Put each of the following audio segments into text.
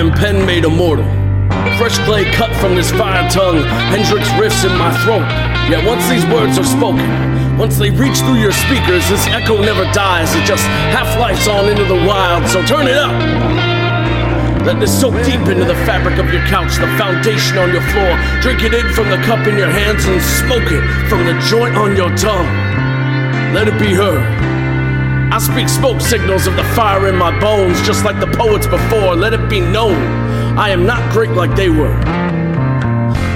am pen made immortal. Fresh clay cut from this fire tongue, Hendrix riffs in my throat. Yet once these words are spoken, once they reach through your speakers, this echo never dies. It just half lives on into the wild, so turn it up. Let this soak deep into the fabric of your couch, the foundation on your floor. Drink it in from the cup in your hands and smoke it from the joint on your tongue. Let it be heard. I speak smoke signals of the fire in my bones, just like the poets before. Let it be known I am not great like they were.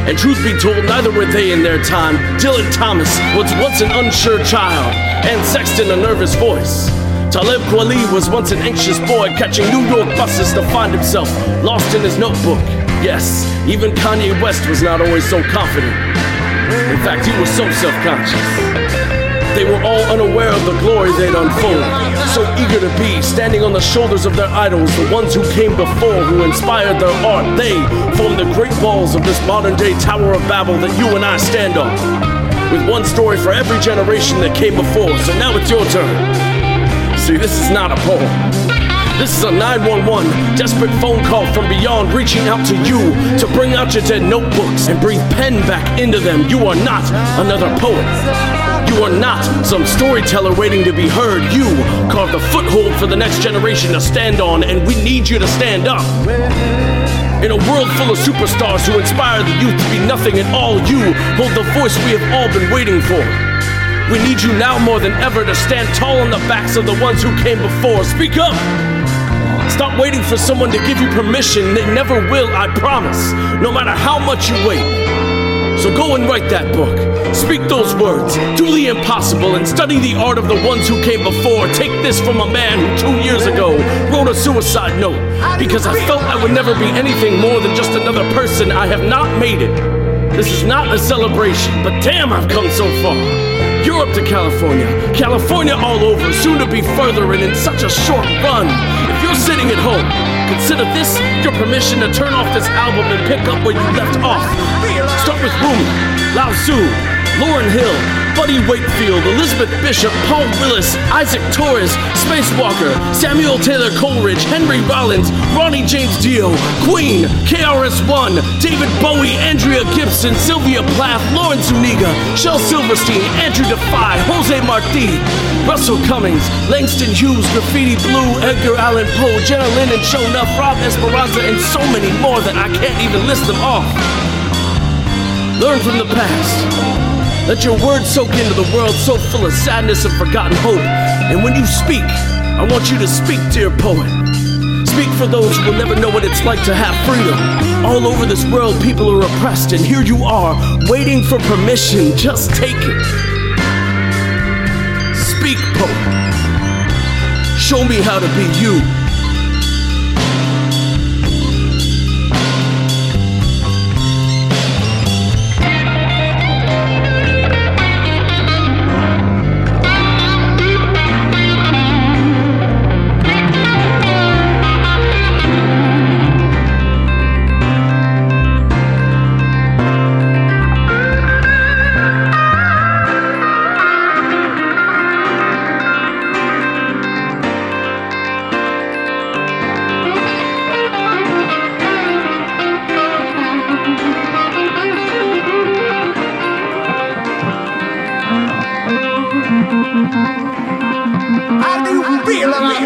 And truth be told, neither were they in their time. Dylan Thomas was once an unsure child, and Sexton a nervous voice. Talib Kweli was once an anxious boy catching New York buses to find himself lost in his notebook. Yes, even Kanye West was not always so confident. In fact, he was so self conscious. They were all unaware of the glory they'd unfold. So eager to be standing on the shoulders of their idols, the ones who came before, who inspired their art. They formed the great walls of this modern day Tower of Babel that you and I stand on. With one story for every generation that came before. So now it's your turn. See, this is not a poem. This is a 911 desperate phone call from beyond reaching out to you to bring out your dead notebooks and breathe pen back into them. You are not another poet. You are not some storyteller waiting to be heard. You carved a foothold for the next generation to stand on, and we need you to stand up. In a world full of superstars who inspire the youth to be nothing at all, you hold the voice we have all been waiting for. We need you now more than ever to stand tall on the backs of the ones who came before. Speak up! Stop waiting for someone to give you permission. They never will, I promise, no matter how much you wait. So go and write that book. Speak those words. Do the impossible and study the art of the ones who came before. Take this from a man who two years ago wrote a suicide note because I felt I would never be anything more than just another person. I have not made it. This is not a celebration, but damn, I've come so far. Europe to California, California all over, soon to be further, and in such a short run If you're sitting at home, consider this your permission to turn off this album and pick up where you left off. Start with Rumi, Lao Tzu, Lauryn Hill, Buddy Wakefield, Elizabeth Bishop, Paul Willis, Isaac Torres, Spacewalker, Samuel Taylor Coleridge, Henry Rollins, Ronnie James Dio, Queen, KRS-One, David Bowie, Andrea Gibson, Sylvia Plath, Lauren Zuniga, Shel Silverstein, Andrew Defy, Jose Marti, Russell Cummings, Langston Hughes, Graffiti Blue, Edgar Allan Poe, Jenna Lynn and Show Rob Esperanza, and so many more that I can't even list them off. Learn from the past. Let your words soak into the world so full of sadness and forgotten hope. And when you speak, I want you to speak, dear poet. Speak for those who will never know what it's like to have freedom. All over this world, people are oppressed, and here you are, waiting for permission. Just take it. Speak, poet. Show me how to be you.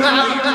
감사합니다.